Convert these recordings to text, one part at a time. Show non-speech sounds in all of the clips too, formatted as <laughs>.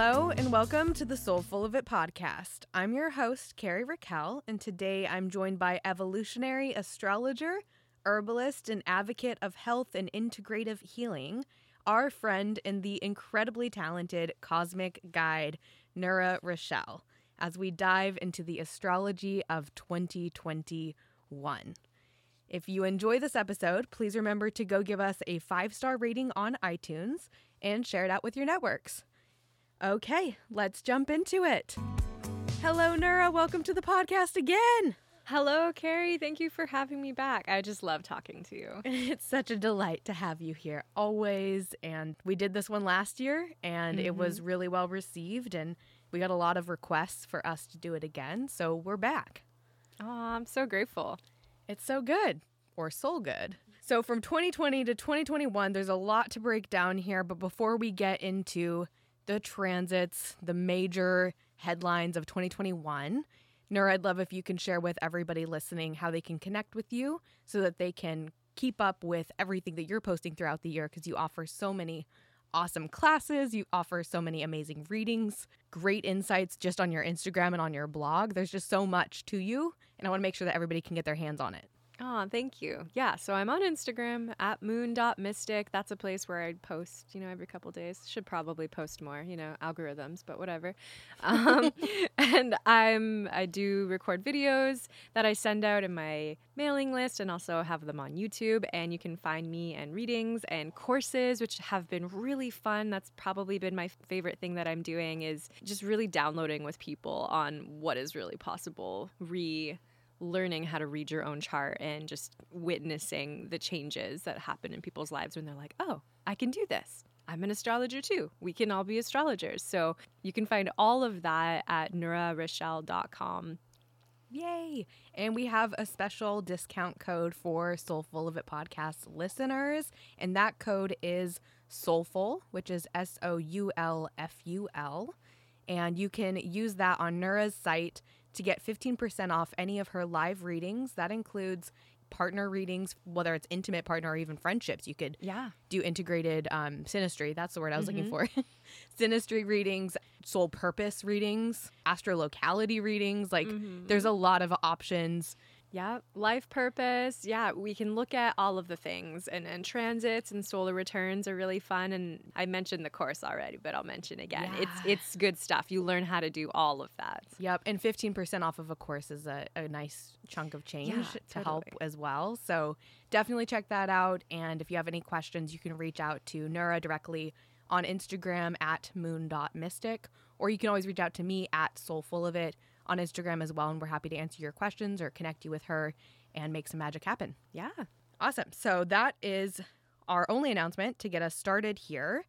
Hello and welcome to the Soulful of It podcast. I'm your host, Carrie Raquel, and today I'm joined by evolutionary astrologer, herbalist, and advocate of health and integrative healing, our friend and the incredibly talented cosmic guide, Nura Rochelle, as we dive into the astrology of 2021. If you enjoy this episode, please remember to go give us a five star rating on iTunes and share it out with your networks. Okay, let's jump into it. Hello, Nura. Welcome to the podcast again. Hello, Carrie. Thank you for having me back. I just love talking to you. <laughs> It's such a delight to have you here always. And we did this one last year and mm-hmm. it was really well received. And we got a lot of requests for us to do it again. So we're back. Oh, I'm so grateful. It's so good or soul good. So from 2020 to 2021, there's a lot to break down here. But before we get into the transits, the major headlines of 2021. Nura, I'd love if you can share with everybody listening how they can connect with you so that they can keep up with everything that you're posting throughout the year because you offer so many awesome classes. You offer so many amazing readings, great insights just on your Instagram and on your blog. There's just so much to you, and I want to make sure that everybody can get their hands on it. Oh, thank you. Yeah, so I'm on Instagram at moon.mystic. That's a place where I post, you know, every couple days. Should probably post more, you know, algorithms, but whatever. <laughs> Um, <laughs> and I'm I do record videos that I send out in my mailing list and also have them on YouTube. And you can find me and readings and courses, which have been really fun. That's probably been my favorite thing that I'm doing is just really downloading with people on what is really possible, re learning how to read your own chart and just witnessing the changes that happen in people's lives when they're like, oh, I can do this. I'm an astrologer too. We can all be astrologers. So you can find all of that at nurarochelle.com. Yay! And we have a special discount code for Soulful of It podcast listeners. And that code is Soulful, which is S O U L F U L. And you can use that on Nura's site to get 15% off any of her live readings. That includes partner readings, whether it's intimate partner or even friendships. You could yeah. do integrated um, synastry. That's the word I was mm-hmm. looking for. <laughs> synastry readings, soul purpose readings, astrolocality readings. Like mm-hmm. there's a lot of options yeah, life purpose. Yeah, we can look at all of the things, and, and transits and solar returns are really fun. And I mentioned the course already, but I'll mention again. Yeah. It's it's good stuff. You learn how to do all of that. Yep, and fifteen percent off of a course is a, a nice chunk of change yeah, to totally. help as well. So definitely check that out. And if you have any questions, you can reach out to Nura directly on Instagram at moon.mystic, or you can always reach out to me at soulful of it on Instagram as well. And we're happy to answer your questions or connect you with her and make some magic happen. Yeah. Awesome. So that is our only announcement to get us started here.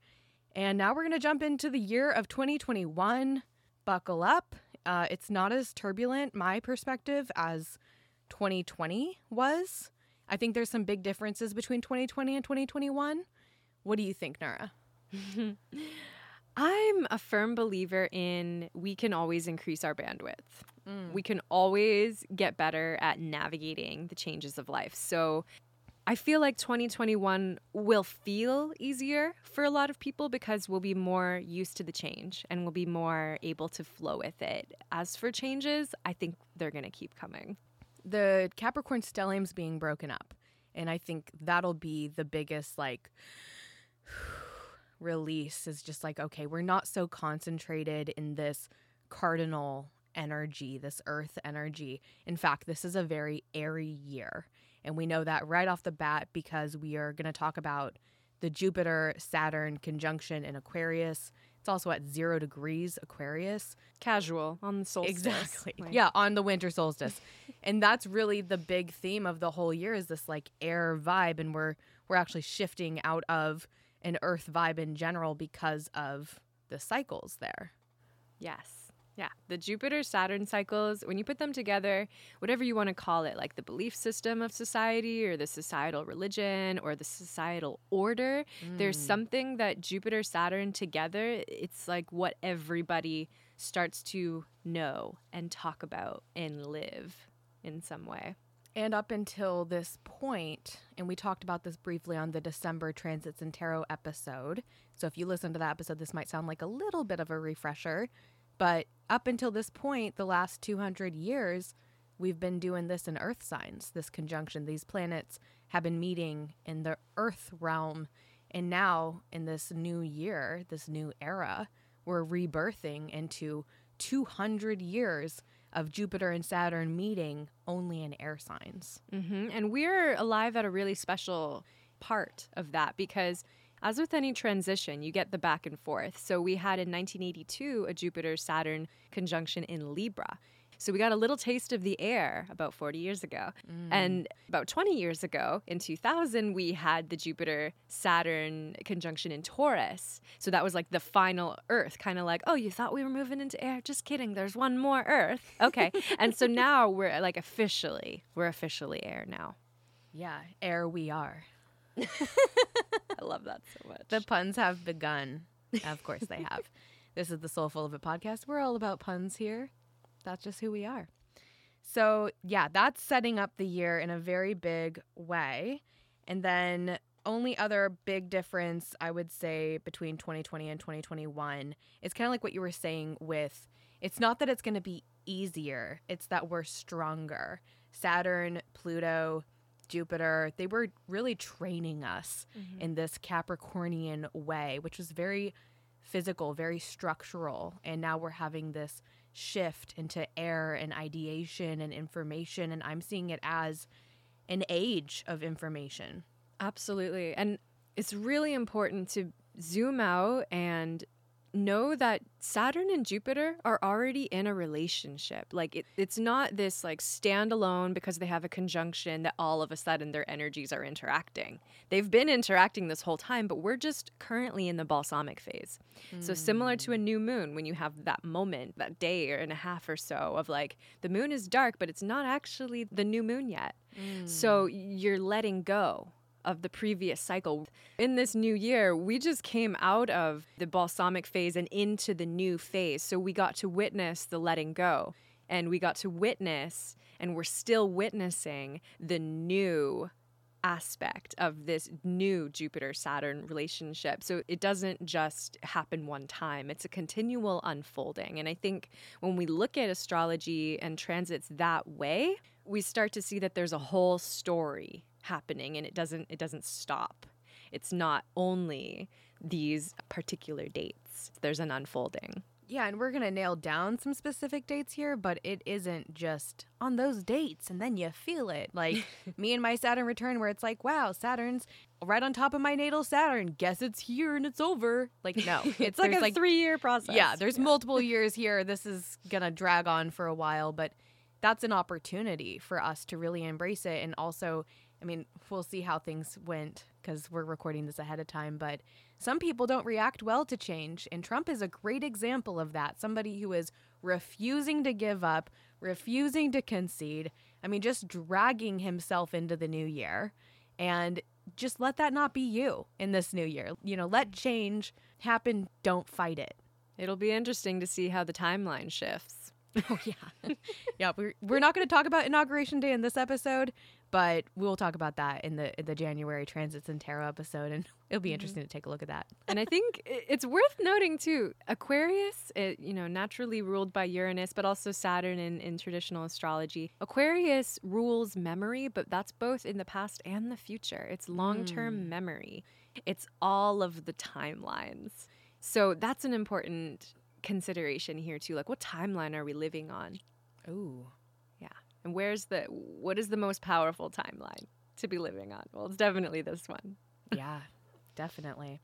And now we're going to jump into the year of 2021. Buckle up. Uh, it's not as turbulent, my perspective, as 2020 was. I think there's some big differences between 2020 and 2021. What do you think, Nura? <laughs> I'm a firm believer in we can always increase our bandwidth. Mm. We can always get better at navigating the changes of life. So I feel like 2021 will feel easier for a lot of people because we'll be more used to the change and we'll be more able to flow with it. As for changes, I think they're going to keep coming. The Capricorn stellium's being broken up. And I think that'll be the biggest, like, release is just like, okay, we're not so concentrated in this cardinal energy, this earth energy. In fact, this is a very airy year. And we know that right off the bat because we are going to talk about the Jupiter Saturn conjunction in Aquarius. It's also at zero degrees Aquarius. Casual on the solstice. Exactly. Like. Yeah, on the winter solstice. <laughs> and that's really the big theme of the whole year is this like air vibe. And we're we're actually shifting out of an earth vibe in general because of the cycles there. Yes. Yeah, the Jupiter Saturn cycles, when you put them together, whatever you want to call it, like the belief system of society or the societal religion or the societal order, mm. there's something that Jupiter Saturn together, it's like what everybody starts to know and talk about and live in some way. And up until this point, and we talked about this briefly on the December Transits and Tarot episode. So if you listen to that episode, this might sound like a little bit of a refresher. But up until this point, the last 200 years, we've been doing this in earth signs, this conjunction. These planets have been meeting in the earth realm. And now, in this new year, this new era, we're rebirthing into 200 years of Jupiter and Saturn meeting only in air signs. Mm-hmm. And we're alive at a really special part of that because, as with any transition, you get the back and forth. So, we had in 1982 a Jupiter Saturn conjunction in Libra. So we got a little taste of the air about 40 years ago. Mm. And about 20 years ago, in 2000, we had the Jupiter Saturn conjunction in Taurus. So that was like the final Earth, kind of like, oh, you thought we were moving into air? Just kidding. There's one more Earth. Okay. and so <laughs> now we're like officially, we're officially air now. Yeah, air we are. <laughs> I love that so much. The puns have begun. Of course they have. <laughs> this is the Soulful of It podcast. We're all about puns here that's just who we are. So, yeah, that's setting up the year in a very big way. And then, only other big difference I would say between 2020 and 2021 is kind of like what you were saying with it's not that it's going to be easier, it's that we're stronger. Saturn, Pluto, Jupiter, they were really training us mm-hmm. in this Capricornian way, which was very physical, very structural. And now we're having this shift into air and ideation and information. And I'm seeing it as an age of information. Absolutely. And it's really important to zoom out and know that Saturn and Jupiter are already in a relationship. Like it, it's not this like standalone because they have a conjunction that all of a sudden their energies are interacting. They've been interacting this whole time, but we're just currently in the balsamic phase. Mm. So similar to a new moon when you have that moment, that day or and a half or so of like the moon is dark, but it's not actually the new moon yet. Mm. So you're letting go of the previous cycle. In this new year, we just came out of the balsamic phase and into the new phase. So we got to witness the letting go and we got to witness, and we're still witnessing the new aspect of this new Jupiter Saturn relationship. So it doesn't just happen one time, it's a continual unfolding. And I think when we look at astrology and transits that way, we start to see that there's a whole story happening and it doesn't it doesn't stop. It's not only these particular dates. There's an unfolding. Yeah, and we're going to nail down some specific dates here, but it isn't just on those dates and then you feel it. Like <laughs> me and my Saturn return, where it's like, wow, Saturn's right on top of my natal Saturn. Guess it's here and it's over. Like, no, <laughs> it's like a like, three year process. Yeah, there's yeah. multiple <laughs> years here. This is going to drag on for a while, but that's an opportunity for us to really embrace it and also I mean, we'll see how things went because we're recording this ahead of time, but some people don't react well to change. And Trump is a great example of that. Somebody who is refusing to give up, refusing to concede. I mean, just dragging himself into the new year. And just let that not be you in this new year. You know, let change happen. Don't fight it. It'll be interesting to see how the timeline shifts. oh yeah, <laughs> yeah. We're we're not going to talk about inauguration day in this episode, but we'll talk about that in the in the January transits and tarot episode, and <laughs> it'll be mm-hmm. interesting to take a look at that. and I think it's worth noting too, Aquarius, it, you know, naturally ruled by Uranus, but also Saturn in, in traditional astrology. Aquarius rules memory, but that's both in the past and the future. It's long term mm. memory. It's all of the timelines. So that's an important consideration here too. Like, what timeline are we living on? Ooh. And where's the what is the most powerful timeline to be living on? Well, it's definitely this one. yeah, definitely.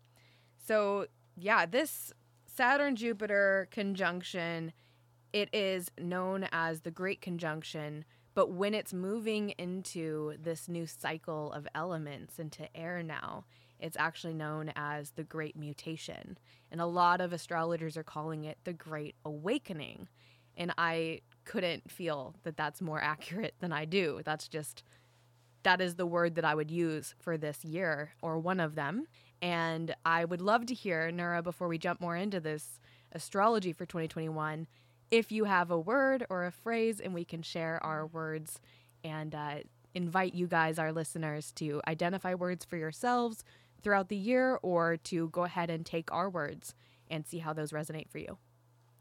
So, yeah, this Saturn Jupiter conjunction, it is known as the Great Conjunction, but when it's moving into this new cycle of elements into air now, it's actually known as the Great Mutation. And a lot of astrologers are calling it the Great Awakening. And I couldn't feel that that's more accurate than I do. That's just, that is the word that I would use for this year or one of them. And I would love to hear, Nura, before we jump more into this astrology for 2021, if you have a word or a phrase and we can share our words and uh, invite you guys, our listeners, to identify words for yourselves throughout the year or to go ahead and take our words and see how those resonate for you.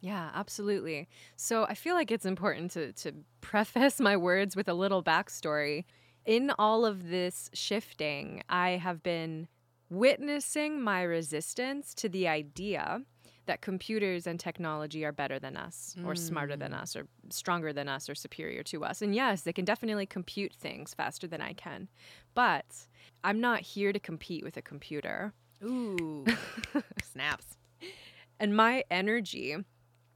Yeah, absolutely. So I feel like it's important to, to preface <laughs> my words with a little backstory. In all of this shifting, I have been witnessing my resistance to the idea that computers and technology are better than us or smarter than mm. us or stronger than us or superior to us. And yes, they can definitely compute things faster than I can. But I'm not here to compete with a computer. Ooh, <laughs> snaps. And my energy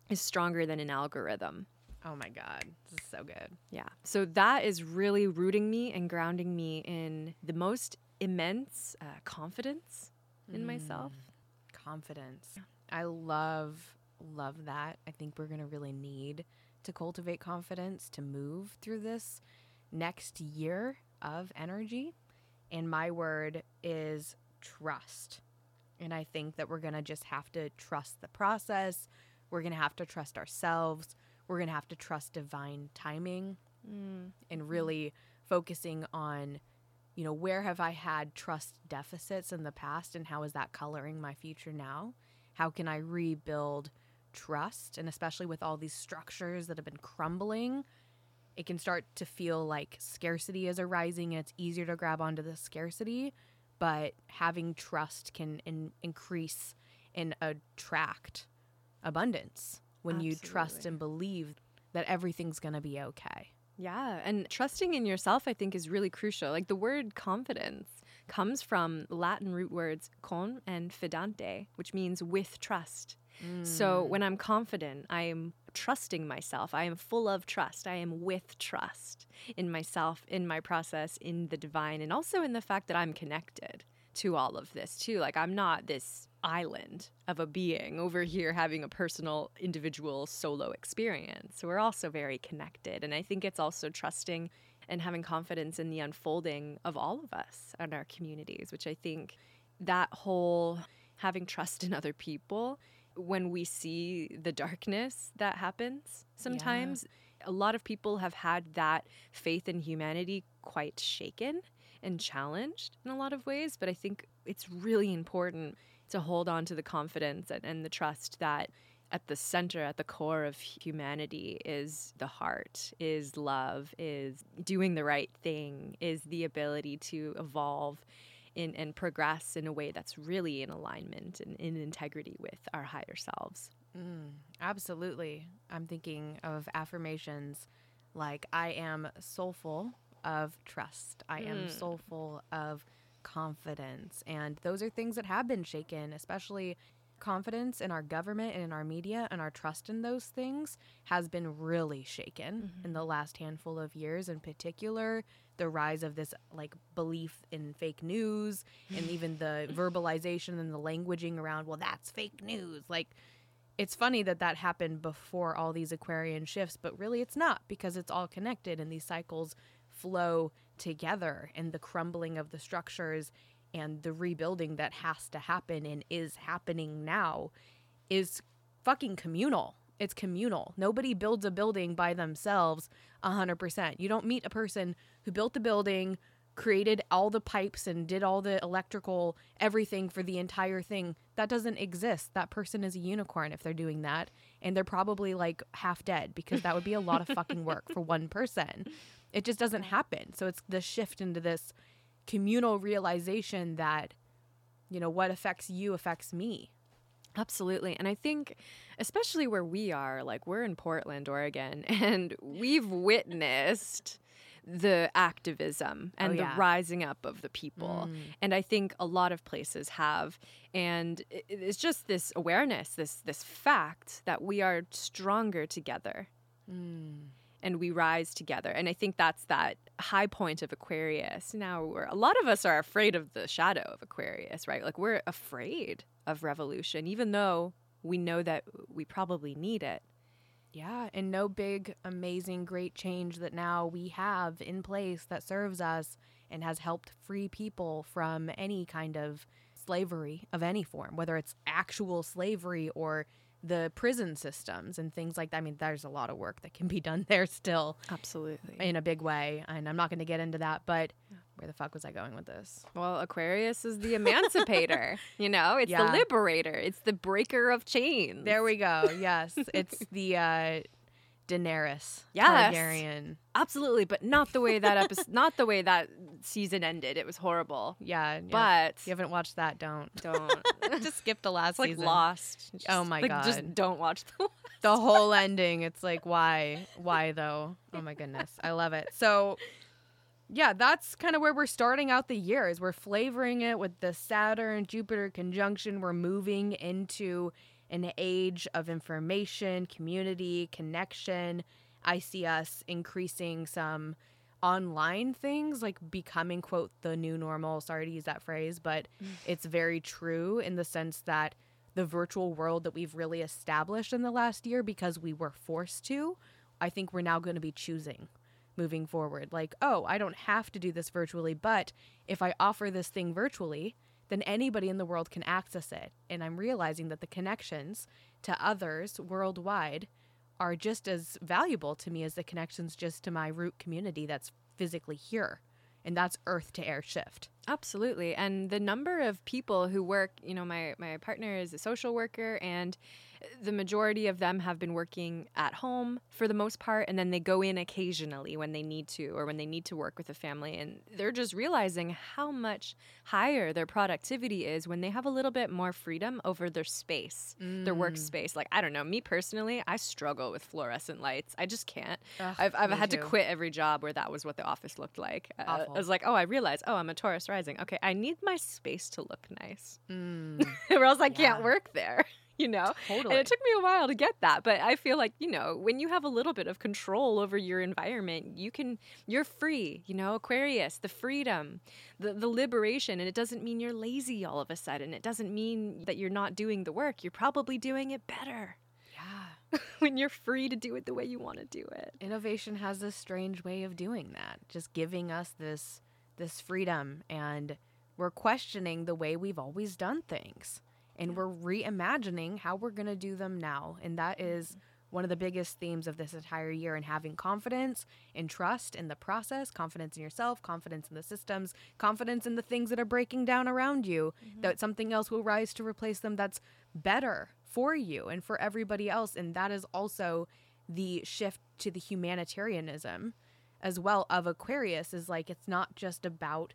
is stronger than an algorithm. Oh my God, this is so good. Yeah. So that is really rooting me and grounding me in the most immense uh, confidence in myself. Confidence. I love, love that. I think we're going to really need to cultivate confidence to move through this next year of energy. And my word is trust. And I think that we're going to just have to trust the process. We're going to have to trust ourselves. We're going to have to trust divine timing mm. and mm-hmm. really focusing on, you know, where have I had trust deficits in the past and how is that coloring my future now? How can I rebuild trust? And especially with all these structures that have been crumbling, it can start to feel like scarcity is arising and it's easier to grab onto the scarcity. But having trust can in- increase and attract abundance when you trust and believe that everything's going to be okay. Yeah. And trusting in yourself, I think, is really crucial. Like the word confidence comes from Latin root words con and fidante, which means with trust. So mm. when I'm confident, I am trusting myself. I am full of trust. I am with trust in myself, in my process, in the divine, and also in the fact that I'm connected to all of this too. Like I'm not this island of a being over here having a personal, individual, solo experience. We're also very connected. And I think it's also trusting and having confidence in the unfolding of all of us and our communities, which I think that whole having trust in other people when we see the darkness that happens sometimes a lot of people have had that faith in humanity quite shaken and challenged in a lot of ways but i think it's really important to hold on to the confidence and, and the trust that at the center at the core of humanity is the heart is love is doing the right thing is the ability to evolve in, and progress in a way that's really in alignment and in integrity with our higher selves. Mm, absolutely. I'm thinking of affirmations like I am soulful of trust. I am mm. soulful of confidence. And those are things that have been shaken, especially confidence in our government and in our media and our trust in those things has been really shaken mm-hmm. in the last handful of years in particular the rise of this like belief in fake news and <laughs> even the verbalization and the languaging around well that's fake news like it's funny that that happened before all these Aquarian shifts, but really it's not because it's all connected and these cycles flow together and the crumbling of the structures and the rebuilding that has to happen and is happening now is fucking communal. It's communal. Nobody builds a building by themselves 100%. You don't meet a person who built the building, created all the pipes and did all the electrical everything for the entire thing. That doesn't exist. That person is a unicorn if they're doing that. And they're probably like half dead because that would be a lot of fucking work for one person. <laughs> It just doesn't happen. So it's the shift into this communal realization that, you know, what affects you affects me. Absolutely. And I think, especially where we are, like we're in Portland, Oregon, <laughs> and we've witnessed the activism oh, and Oh, the rising up of the people. Mm. And I think a lot of places have. And it's just this awareness, this this fact that we are stronger together. Mm. And we rise together. And I think that's that high point of Aquarius. Now, we're, a lot of us are afraid of the shadow of Aquarius, right? Like, we're afraid of revolution, even though we know that we probably need it. Yeah, and no big, amazing, great change that now we have in place that serves us and has helped free people from any kind of slavery of any form, whether it's actual slavery or the prison systems and things like that. I mean, there's a lot of work that can be done there still Absolutely. in a big way. And I'm not going to get into that, but where the fuck was I going with this? Well, Aquarius is the emancipator. <laughs> you know, it's Yeah. the liberator. It's the breaker of chains. There we go. Yes. it's <laughs> the uh, Daenerys Yes. Targaryen. Absolutely, but not the way that episode, <laughs> not the way that season ended. It was horrible. Yeah. But if you haven't watched that, don't. don't. <laughs> Just skip the last like season. Lost. Oh my like, Just don't watch the. <laughs> the whole ending it's like why why though oh my goodness i love it so yeah that's kind of where we're starting out the year is we're flavoring it with the saturn jupiter conjunction we're moving into an age of information community connection i see us increasing some online things like becoming quote the new normal sorry to use that phrase but <laughs> it's very true in the sense that the virtual world that we've really established in the last year because we were forced to, I think we're now going to be choosing moving forward. Like, oh, I don't have to do this virtually, but if I offer this thing virtually, then anybody in the world can access it. And I'm realizing that the connections to others worldwide are just as valuable to me as the connections just to my root community that's physically here. And that's earth to air shift. Absolutely. And the number of people who work, you know, my, my partner is a social worker, and the majority of them have been working at home for the most part. And then they go in occasionally when they need to or when they need to work with a family. And they're just realizing how much higher their productivity is when they have a little bit more freedom over their space, their Mm. workspace. Like, I don't know, me personally, I struggle with fluorescent lights. I just can't. Ugh, I've, I've had to quit every job where that was what the office looked like. Uh, I was like, oh, I realized, oh, I'm a Taurus rising. Okay, I need my space to look nice, Mm, <laughs> or else I can't work there. <laughs> You know, totally. and it took me a while to get that, but I feel like you know, when you have a little bit of control over your environment, you can, you're free. You know, Aquarius, the freedom, the the liberation, and it doesn't mean you're lazy all of a sudden. It doesn't mean that you're not doing the work. You're probably doing it better yeah. <laughs> when you're free to do it the way you want to do it. innovation has this strange way of doing that just giving us this this freedom and we're questioning the way we've always done things and we're reimagining how we're going to do them now and that is mm-hmm. one of the biggest themes of this entire year and having confidence and trust in the process confidence in yourself confidence in the systems confidence in the things that are breaking down around you mm-hmm. that something else will rise to replace them that's better for you and for everybody else and that is also the shift to the humanitarianism as well of Aquarius is like it's not just about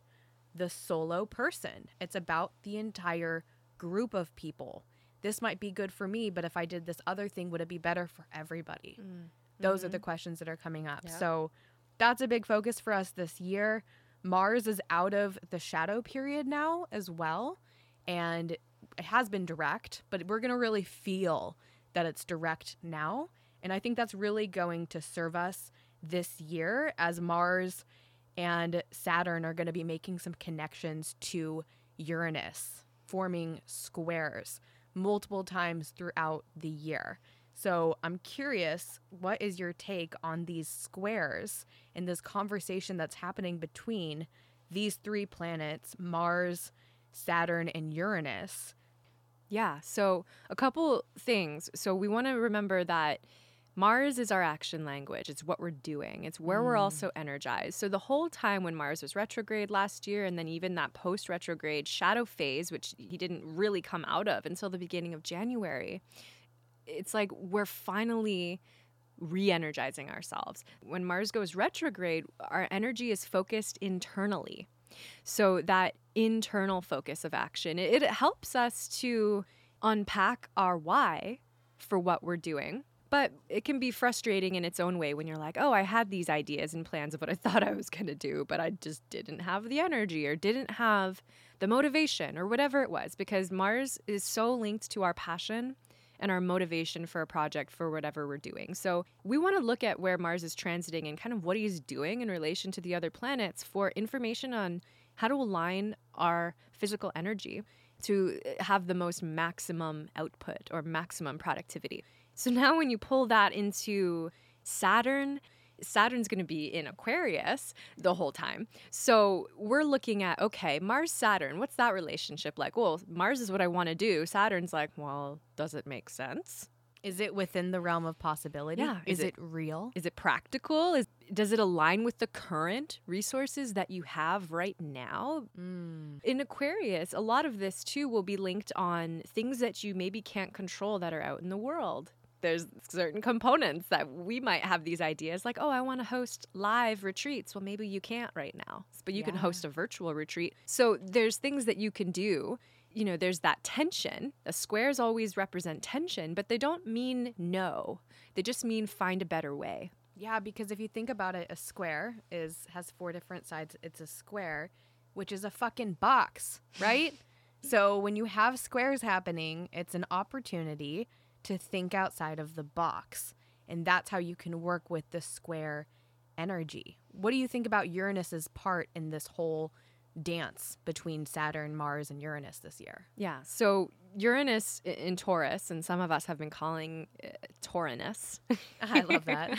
the solo person. It's about the entire group of people. This might be good for me, but if I did this other thing, would it be better for everybody? Mm. Those are the mm-hmm. questions that are coming up. Yeah. So that's a big focus for us this year. Mars is out of the shadow period now as well. And it has been direct, but we're going to really feel that it's direct now. And I think that's really going to serve us this year as Mars and Saturn are going to be making some connections to Uranus, forming squares multiple times throughout the year. So I'm curious, what is your take on these squares and this conversation that's happening between these three planets, Mars, Saturn, and Uranus? Yeah. So, a couple things. So, we want to remember that Mars is our action language. It's what we're doing, it's where we're Mm. also energized. So, the whole time when Mars was retrograde last year, and then even that post retrograde shadow phase, which he didn't really come out of until the beginning of January, it's like we're finally re energizing ourselves. When Mars goes retrograde, our energy is focused internally. So that internal focus of action, it, it helps us to unpack our why for what we're doing. But it can be frustrating in its own way when you're like, oh, I had these ideas and plans of what I <laughs> thought I was going to do, but I just didn't have the energy or didn't have the motivation or whatever it was, because Mars is so linked to our passion and our motivation for a project for whatever we're doing. So we want to look at where Mars is transiting and kind of what he's doing in relation to the other planets for information on how to align our physical energy to eh, have the most maximum output or maximum productivity. So now when you pull that into Saturn, Saturn's going to be in Aquarius the whole time. So we're looking at okay, Mars Saturn, what's that relationship like? Well, Mars is what I want to do. Saturn's like, well, does it make sense? Is it within the realm of possibility? Yeah. Is, Is it, real? Is it practical? Is does it align with the current resources that you have right now? Mm. In Aquarius, a lot of this too will be linked on things that you maybe can't control that are out in the world. There's certain components that we might have these ideas like, oh, I want to host live retreats. Well, maybe you can't right now, but you can host a virtual retreat. So there's things that you can do. You know, there's that tension. The squares always represent tension, but they don't mean no. They just mean find a better way. Yeah, because if you think about it, a square is has four different sides. It's a square, which is a fucking box, right? <laughs> so when you have squares happening, it's an opportunity to think outside of the box. And that's how you can work with the square energy. What do you think about Uranus's part in this whole dance between Saturn, Mars, and Uranus this year? Yeah. So Uranus in Taurus, and some of us have been calling it Taurinus. <laughs> I love that. <laughs>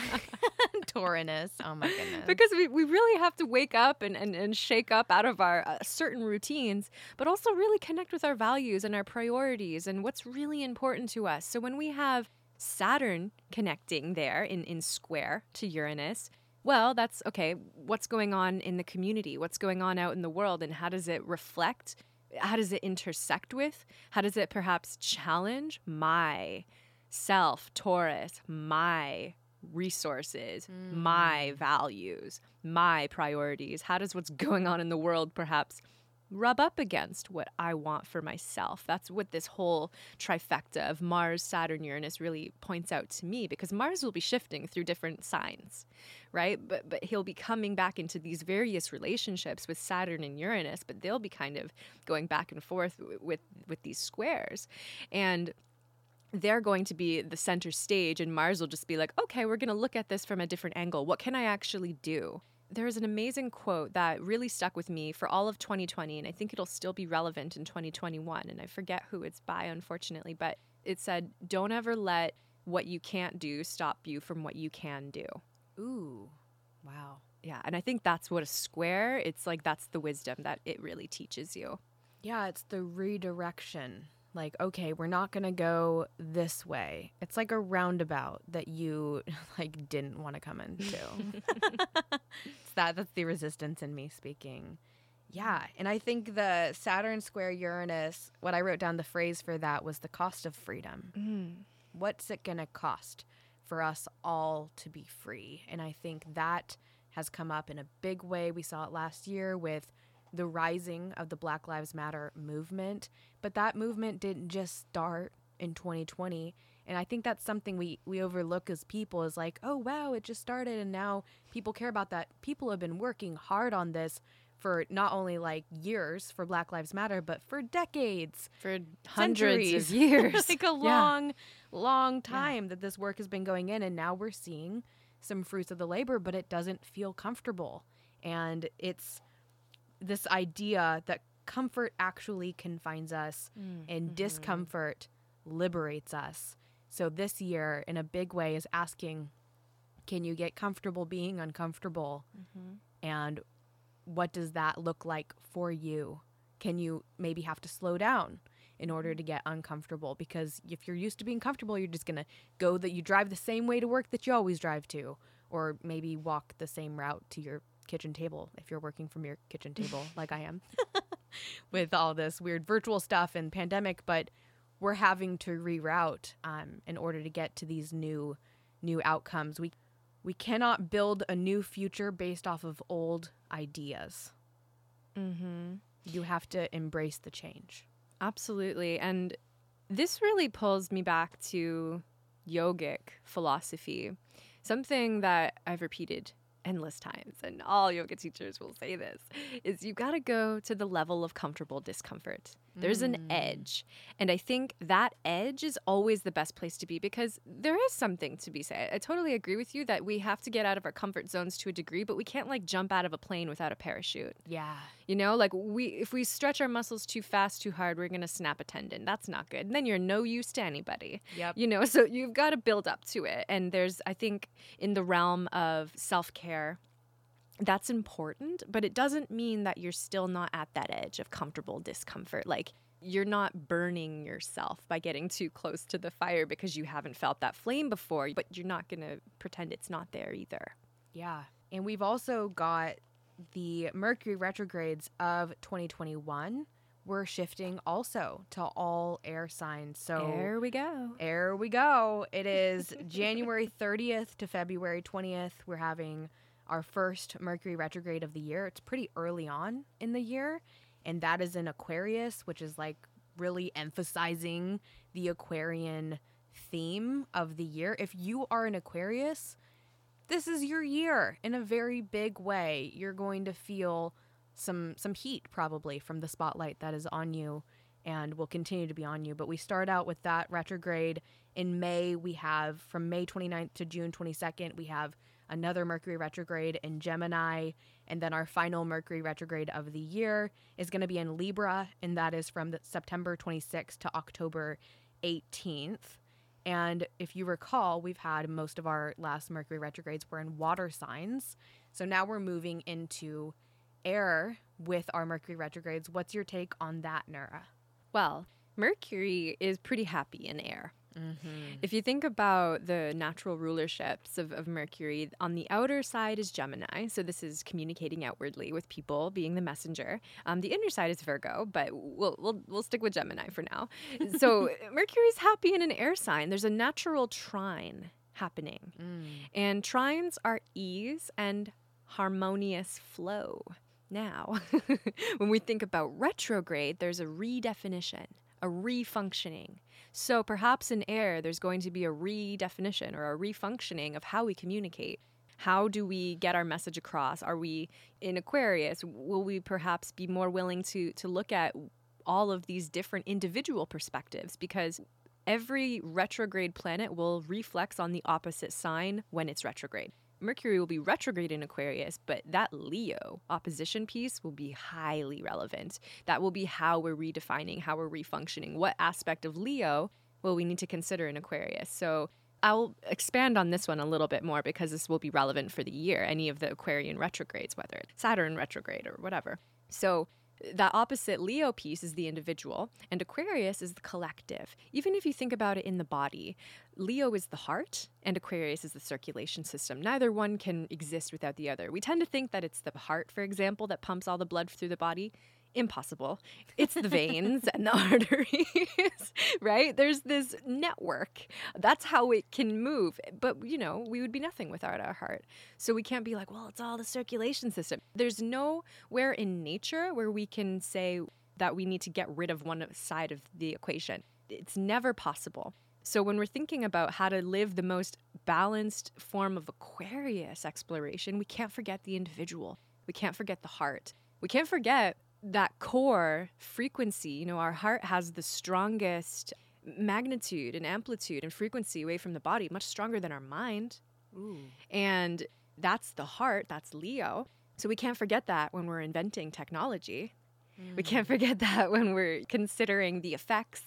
Taurinus. Oh my goodness. because we, we really have to wake up and, and, and shake up out of our uh, certain routines, but also really connect with our values and our priorities and what's really important to us. So when we have Saturn connecting there in, in square to Uranus, well, that's okay. What's going on in the community? What's going on out in the world? And how does it reflect? How does it intersect with? How does it perhaps challenge my self, Taurus, my resources, my mm. values, my priorities? How does what's <laughs> going on in the world perhaps rub up against what I want for myself? That's what this whole trifecta of Mars, Saturn, Uranus really points out to me because Mars will be shifting through different signs, right? But but he'll be coming back into these various relationships with Saturn and Uranus, but they'll be kind of going back and forth with with these squares. And they're going to be the center stage and Mars will just be like, "Okay, we're going to look at this from a different angle. What can I actually do?" There's an amazing quote that really stuck with me for all of 2020 and I think it'll still be relevant in 2021 and I forget who it's by unfortunately, but it said, "Don't ever let what you can't do stop you from what you can do." Ooh. Wow. Yeah, and I think that's what a square, it's like that's the wisdom that it really teaches you. Yeah, it's the redirection. Like, okay, we're not going to go this way. It's like a roundabout that you <laughs> like didn't want to come into. <laughs> it's that that's the resistance in me speaking. Yeah, and I think the Saturn square Uranus, what I wrote down the phrase for that was the cost of freedom. Mm. What's it going to cost for us all to be free? And I think that has come up in a big way. We saw it last year with the rising of the Black Lives Matter movement, but that movement didn't just start in 2020. And I think that's something we, we overlook as people is like, oh, wow, it just started and now people care about that. People have been working hard on this for not only like years for Black Lives Matter, but for decades For hundreds centuries. of <laughs> years. like a Yeah. long, long time that this work has been going in, and now we're seeing some fruits of the labor, but it doesn't feel comfortable. And it's this idea that comfort actually confines us mm, and mm-hmm. discomfort liberates us. So this year, in a big way, is asking, can you get comfortable being uncomfortable? Mm-hmm. And what does that look like for you? Can you maybe have to slow down in order to get uncomfortable? Because if you're used to being comfortable, you're just going to go that you drive the same way to work that you always drive to, or maybe walk the same route to your kitchen table if you're working from your kitchen table, <laughs> like I am, <laughs> with all this weird virtual stuff and pandemic. But we're having to reroute um, in order to get to these new new outcomes. We we cannot build a new future based off of old ideas. Mm-hmm. You have to embrace the change. Absolutely. And this really pulls me back to yogic philosophy, something that I've repeated endless times, and all yoga teachers will say this is you got to go to the level of comfortable discomfort. There's an mm. edge. And I think that edge is always the best place to be because there is something to be said. I totally agree with you that we have to get out of our comfort zones to a degree, but we can't like jump out of a plane without a parachute. Yeah. You know, like we if we stretch our muscles too fast, too hard, we're gonna snap a tendon. That's not good. And then you're no use to anybody. Yep. You know, <laughs> so you've got to build up to it. And there's, I think, in the realm of self care, that's important, but it doesn't mean that you're still not at that edge of comfortable discomfort. Like you're not burning yourself by getting too close to the fire because you haven't felt that flame before, but you're not going to pretend it's not there either. Yeah. And we've also got the Mercury retrogrades of 2021. We're shifting also to all air signs. So there we go. There we go. It is <laughs> January 30th to February 20th. We're having our first Mercury retrograde of the year. It's pretty early on in the year and that is in Aquarius, which is like really emphasizing the Aquarian theme of the year. If you are an Aquarius, this is your year in a very big way. You're going to feel some some heat probably from the spotlight that is on you and will continue to be on you. But we start out with that retrograde in May. We have from May 29th to June 22nd, we have another Mercury retrograde in Gemini, and then our final Mercury retrograde of the year is going to be in Libra, and that is from September 26th to October 18th. And if you recall, we've had most of our last Mercury retrogrades were in water signs. So now we're moving into air with our Mercury retrogrades. What's your take on that, Nura? Well, Mercury is pretty happy in air. Mm-hmm. If you think about the natural rulerships of, of Mercury, on the outer side is Gemini. So this is communicating outwardly with people, being the messenger. Um, the inner side is Virgo, but we'll, we'll, we'll stick with Gemini for now. <laughs> So Mercury's happy in an air sign. There's a natural trine happening. Mm. And trines are ease and harmonious flow. Now, <laughs> when we think about retrograde, there's a redefinition, a refunctioning. So perhaps in air, there's going to be a redefinition or a refunctioning of how we communicate. How do we get our message across? Are we in Aquarius? Will we perhaps be more willing to to look at all of these different individual perspectives? Because every retrograde planet will reflex on the opposite sign when it's retrograde. Mercury will be retrograde in Aquarius, but that Leo opposition piece will be highly relevant. That will be how we're redefining, how we're refunctioning. What aspect of Leo will we need to consider in Aquarius? So I'll expand on this one a little bit more because this will be relevant for the year, any of the Aquarian retrogrades, whether it's Saturn retrograde or whatever. So that opposite Leo piece is the individual, and Aquarius is the collective. Even if you think about it in the body, Leo is the heart, and Aquarius is the circulation system. Neither one can exist without the other. We tend to think that it's the heart, for example, that pumps all the blood through the body impossible. It's the veins and the <laughs> arteries, <laughs> right? There's this network. That's how it can move. But, you know, we would be nothing without our heart. So we can't be like, well, it's all the circulation system. There's nowhere in nature where we can say that we need to get rid of one side of the equation. It's never possible. So, when we're thinking about how to live the most balanced form of Aquarius exploration, we can't forget the individual. We can't forget the heart. We can't forget that core frequency, you know, our heart has the strongest magnitude and amplitude and frequency away from the body, much stronger than our mind. Ooh. And that's the heart, that's Leo. So we can't forget that when we're inventing technology. Mm. We can't forget <laughs> that when we're considering the effects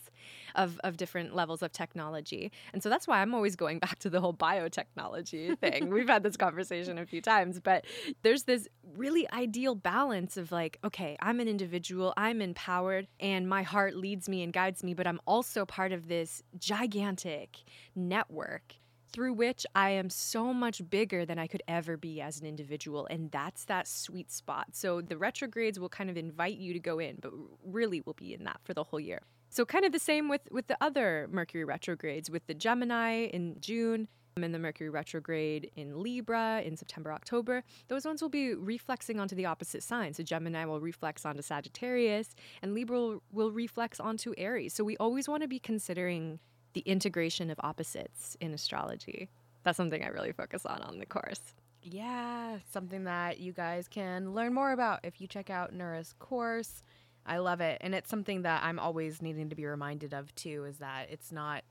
of, of different levels of technology. And so that's why I'm always going <laughs> back to the whole biotechnology thing. <laughs> We've had this conversation a few times, but there's this really ideal balance of like, okay, I'm an individual, I'm empowered, and my heart leads me and guides me, but I'm also part of this gigantic network through which I am so much bigger than I could ever be as an individual. And that's that sweet spot. So the retrogrades will kind of invite you to go in, but really will be in that for the whole year. So kind of the same with with the other Mercury retrogrades with the Gemini in June um, and the Mercury retrograde in Libra in September, October. Those ones will be reflexing onto the opposite sign. So Gemini will reflex onto Sagittarius and Libra will, will reflex onto Aries. So we always want to be considering the integration of opposites in astrology. That's something I really focus on on the course. Yeah, something that you guys can learn more about if you check out Nura's course. I love it. And it's something that I'm always needing to be reminded of too is that it's not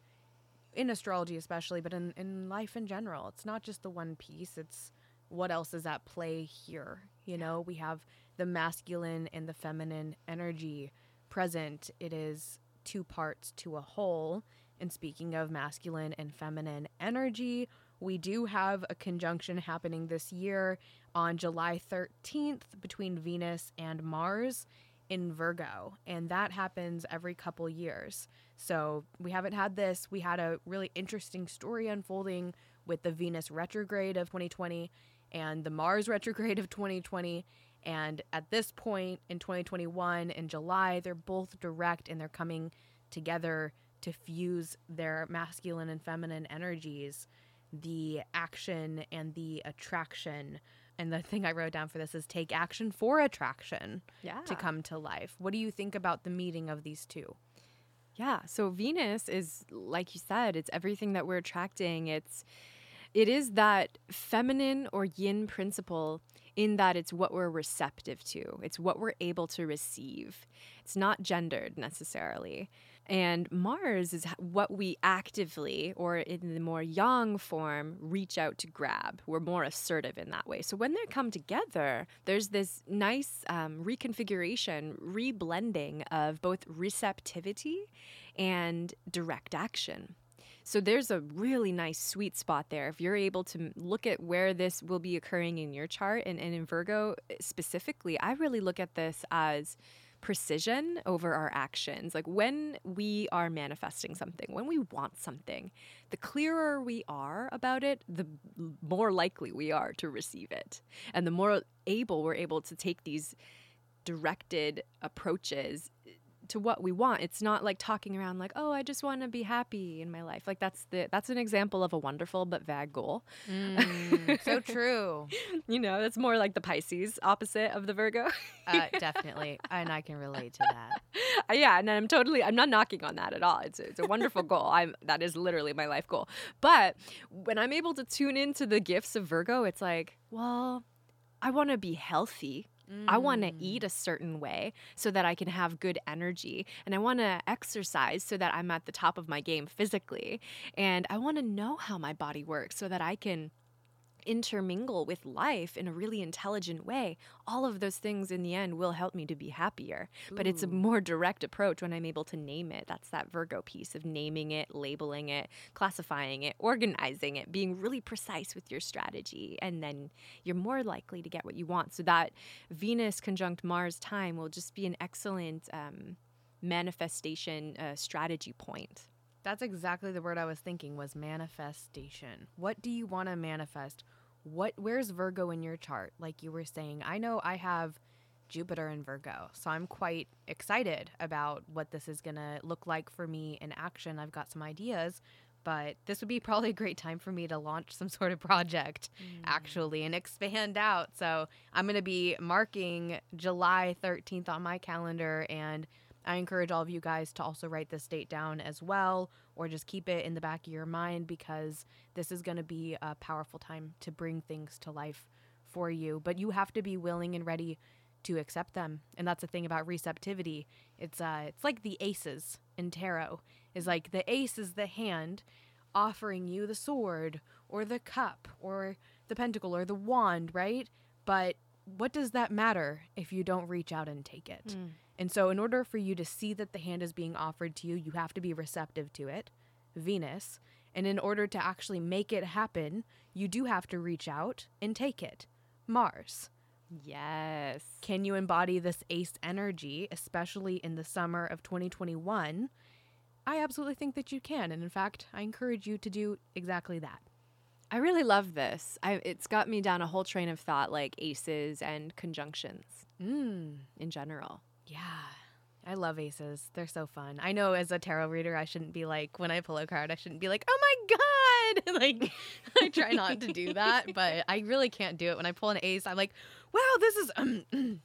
in astrology especially, but in, in life in general. It's not just the one piece. It's what else is at play here. You know, we have the masculine and the feminine energy present. It is two parts to a whole. And speaking of masculine and feminine energy, we do have a conjunction happening this year on July 13th between Venus and Mars in Virgo, and that happens every couple years. So we haven't had this. We had a really interesting story unfolding with the Venus retrograde of 2020 and the Mars <laughs> retrograde of 2020. And at this point in 2021, in July, they're both direct and they're coming together to fuse their masculine and feminine energies, the action and the attraction. And the thing I wrote down for this is take action for attraction Yeah. to come to life. What do you think about the meeting of these two? Yeah. So Venus is like you said, it's everything that we're attracting. It's it is that feminine or yin principle in that it's what we're receptive to. It's what we're able to receive. It's not gendered necessarily. And Mars is what we actively, or in the more yang form, reach out to grab. We're more assertive in that way. So when they come together, there's this nice um, reconfiguration, reblending of both receptivity and direct action. So there's a really nice sweet spot there. If you're able to look at where this will be occurring in your chart and, and in Virgo eh, specifically, I really look at this as precision over our actions. Like when we are manifesting something, when we want something, the clearer we are about it, the more likely we are to receive it. And the more able we're able to take these directed approaches to what we want. It's not like talking around like, "Oh, I just want to be happy in my life." Like that's the that's an example of a wonderful but vague goal. Mm, so <laughs> true. You know, that's more like the Pisces opposite of the Virgo. Uh, definitely. And I can relate to that. <laughs> Yeah, and I'm totally I'm not knocking on that at all. It's it's a wonderful goal. I'm that is literally my life goal. But when I'm able to tune into the gifts of Virgo, it's like, well, I want to be healthy. I want to Mm. eat a certain way so that I can have good energy. And I want to exercise so that I'm at the top of my game physically. And I want to know how my body works so that I can intermingle with life in a really intelligent way. All of those things in the end will help me to be happier. But it's a more direct approach when I'm able to name it. That's that Virgo piece of naming it, labeling it, classifying it, organizing it, being really precise with your strategy. And then you're more likely to get what you want. So that Venus conjunct Mars time will just be an excellent um, manifestation uh, strategy point. That's exactly the word I was thinking was manifestation. What do you want to manifest? What where's Virgo in your chart? Like you were saying, I know I have Jupiter in Virgo, so I'm quite excited about what this is going to look like for me in action. I've got some ideas, but this would be <laughs> probably a great time for me to launch some sort of project mm. actually and expand out. So, I'm going to be marking July 13th on my calendar and I encourage all of you guys to also write this date down as well, or just keep it in the back of your mind because this is going to be a powerful time to bring things to life for you. But you have to be willing and ready to accept them, and that's the thing about receptivity. It's uh, it's like the aces in tarot. Is like the ace is the hand offering you the sword or the cup or the pentacle or the wand, right? But what does that matter if you don't reach out and take it? Mm. And so, in order for you to see that the hand is being offered to you, you have to be receptive to it, Venus. And in order to actually make it happen, you do have to reach out and take it, Mars. Yes. Can you embody this ace energy, especially in the summer of 2021? I absolutely think that you can. And in fact, I encourage you to do exactly that. I really love this. I, it's got me down a whole train of thought, like aces and conjunctions Mm. in general. Yeah. I love aces. They're so fun. I know as a tarot reader, I shouldn't be like, when I pull a card, I shouldn't be like, oh my God. <laughs> like, I try not to do that, <laughs> but I really can't do it. When I pull an ace, I'm like, wow, this is, um,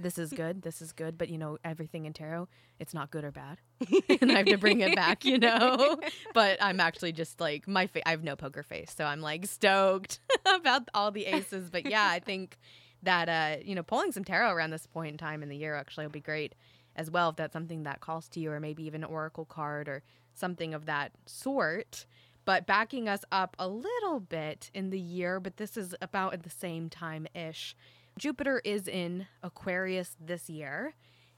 this is good. This is good. But, you know, everything in tarot, it's not good or bad. <laughs> and I have to bring it back, you know? But I'm actually just like, my fa- I have no poker face. So I'm like stoked about all the aces. But yeah, I think that uh, you know, pulling some tarot around this point in time in the year actually will be great as well if that's something that calls to you, or maybe even an oracle card or something of that sort. But backing us up a little bit in the year, but this is about at the same time ish. Jupiter is in Aquarius this year,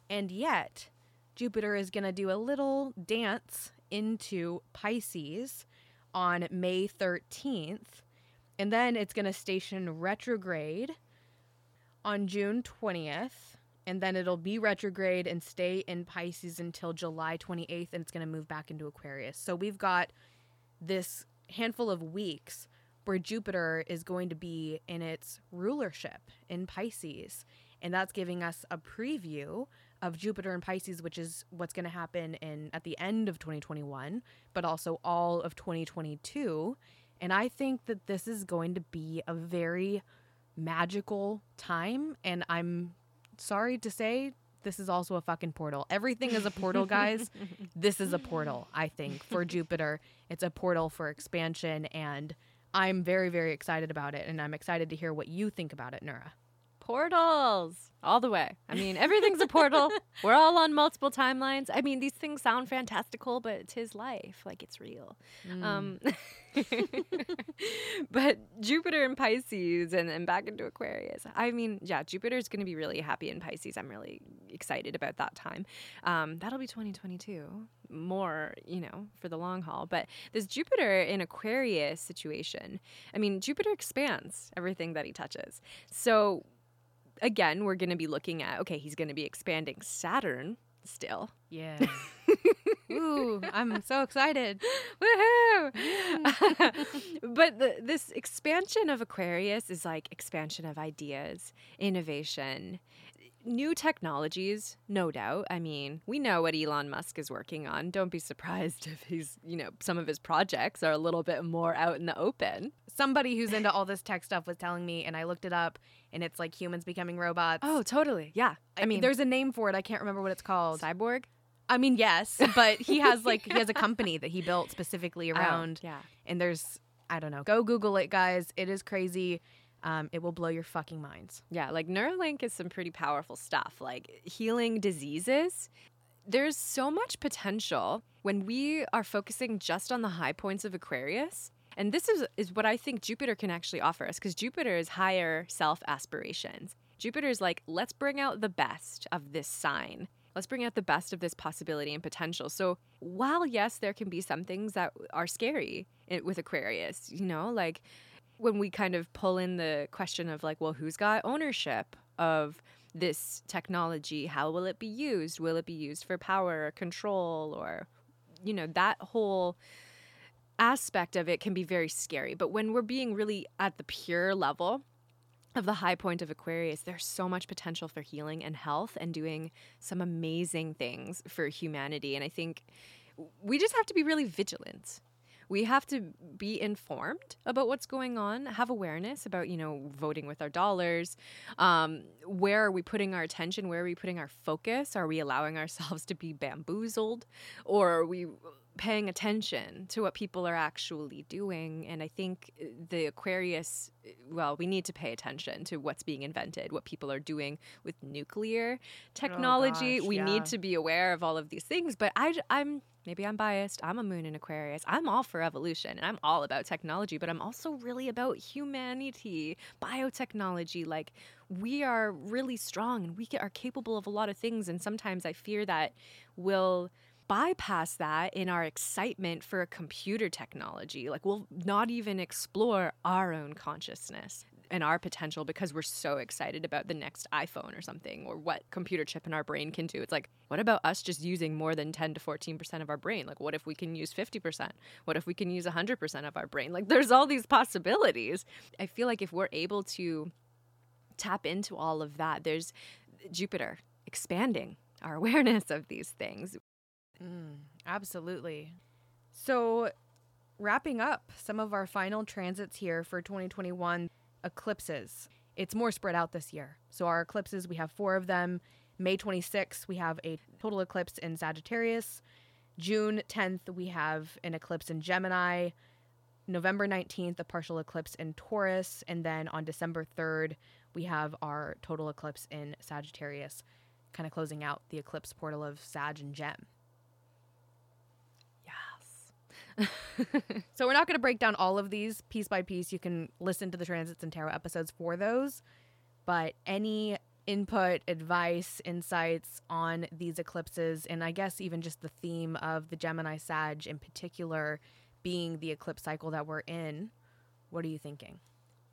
and yet Jupiter is going to do a little dance into Pisces on May 13th, and then it's going to station retrograde on June 20th and then it'll be retrograde and stay in Pisces until July 28th, and it's going to move back into Aquarius. So we've got this handful of weeks where Jupiter is going to be in its rulership in Pisces. And that's giving us a preview of Jupiter and Pisces, which is what's going to happen in at the end of 2021, but also all of 2022. And I think that this is going to be a very magical time. And I'm sorry to say, this is also a fucking portal. Everything is a portal, guys. <laughs> this is a portal, I think, for Jupiter. It's a portal for expansion. And I'm very, very excited about it. And I'm excited to hear what you think about it, Nura. Portals all the way. I mean, everything's a portal. <laughs> We're all on multiple timelines. I mean, these things sound fantastical, but it's his life. Like it's real. Mm. Um, <laughs> but Jupiter in Pisces and then back into Aquarius. I mean, yeah, Jupiter's going to be really happy in Pisces. I'm really excited about that time. Um, that'll be 2022 more, you know, for the long haul. But this Jupiter in Aquarius situation, I mean, Jupiter expands everything that he touches. So again, we're going to be looking at okay, he's going to be expanding Saturn still. Yeah. <laughs> Ooh, I'm so excited. <laughs> Woohoo! <laughs> but the, this expansion of Aquarius is like expansion of ideas, innovation, new technologies, no doubt. I mean, we know what Elon Musk is working on. Don't be surprised if he's, you know, some of his projects are a little bit more out in the open. Somebody who's into all this tech stuff was telling me, and I looked it up, and it's like humans becoming robots. Oh, totally. Yeah. I, I mean, there's a name for it. I can't remember what it's called. Cyborg? I mean, yes, <laughs> but he has like he has a company that he built specifically oh, around. Oh, yeah. And there's I don't know. Go Google it, guys. It is crazy. Um, it will blow your fucking minds. Yeah, like Neuralink is some pretty powerful stuff. Like healing diseases. There's so much potential when we are focusing just on the high points of Aquarius. And this is, is what I think Jupiter can actually offer us because Jupiter is higher self aspirations. Jupiter is like, let's bring out the best of this sign. Let's bring out the best of this possibility and potential. So, while yes, there can be some things that are scary with Aquarius, you know, like when we kind of pull in the question of like, well, who's got ownership of this technology? How will it be used? Will it be used for power or control or, you know, that whole aspect of it can be very scary. But when we're being really at the pure level, of the high point of Aquarius, there's so much potential for healing and health and doing some amazing things for humanity. And I think we just have to be really vigilant we have to be informed about what's going on, have awareness about, you know, voting with our dollars. Um, where are we putting our attention? Where are we putting our focus? Are we allowing ourselves to be bamboozled? Or are we paying attention to what people are actually doing? And I think uh, the Aquarius, uh, well, we need to pay attention to what's being invented, what people are doing with nuclear oh, technology. Oh gosh, we yeah. need to be aware of all of these things. But I, I'm maybe I'm biased. I'm a moon in Aquarius. I'm all for evolution and I'm all about technology, but I'm also really about humanity, biotechnology. Like, we are really strong and we are capable of a lot of things. And sometimes I fear that we'll bypass that in our excitement for a computer technology. Like, we'll not even explore our own consciousness and our potential because we're so excited about the next iPhone or something or what computer chip in our brain can do. It's like, what about us just using more than 10 to 14% of our brain? Like, what if we can use 50%? What if we can use 100% of our brain? Like, there's all these possibilities. I feel like if we're able to tap into all of that, there's Jupiter expanding our <laughs> awareness of these things. Mm, absolutely. So, wrapping up some of our final transits here for 2021 eclipses. It's more spread out this year. So our eclipses, we have four of them. May 26th, we have a total eclipse in Sagittarius. June 10th, we have an eclipse in Gemini. November 19th, a partial eclipse in Taurus. And then on December 3rd, we have our total eclipse in Sagittarius, kind of closing out the eclipse portal of Sag and Gem. So we're not going to break down all of these piece by piece. You can listen to the transits and tarot episodes for those. But any input, advice, insights on these eclipses, and I guess even just the theme of the Gemini Sag in particular being the eclipse cycle that we're in, what are you thinking?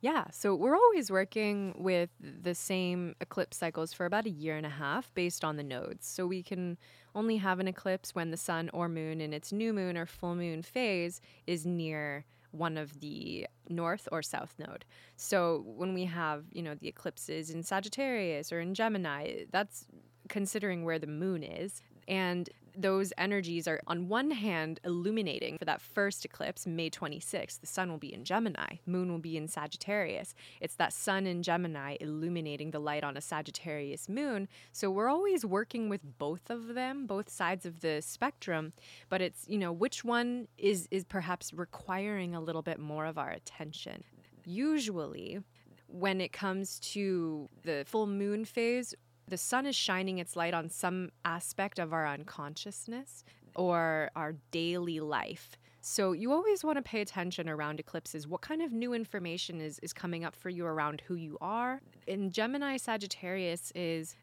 Yeah, so we're always working with the same eclipse cycles for about a year and a half based on the nodes. So we can only have an eclipse when the sun or moon in its new moon or full moon phase is near one of the north or south node. So when we have, you know, the eclipses in Sagittarius or in Gemini, that's considering where the moon is. And those energies are, on one hand, illuminating for that first eclipse, May 26th. The sun will be in Gemini, moon will be in Sagittarius. It's that sun in Gemini illuminating the light on a Sagittarius moon. So we're always working with both of them, both sides of the spectrum. But it's, you know, which one is, is perhaps requiring a little bit more of our attention. Usually, when it comes to the full moon phase, the sun is shining its light on some aspect of our unconsciousness or our daily life. So you always want to pay attention around eclipses. What kind of new information is, is coming up for you around who you are? In Gemini Sagittarius is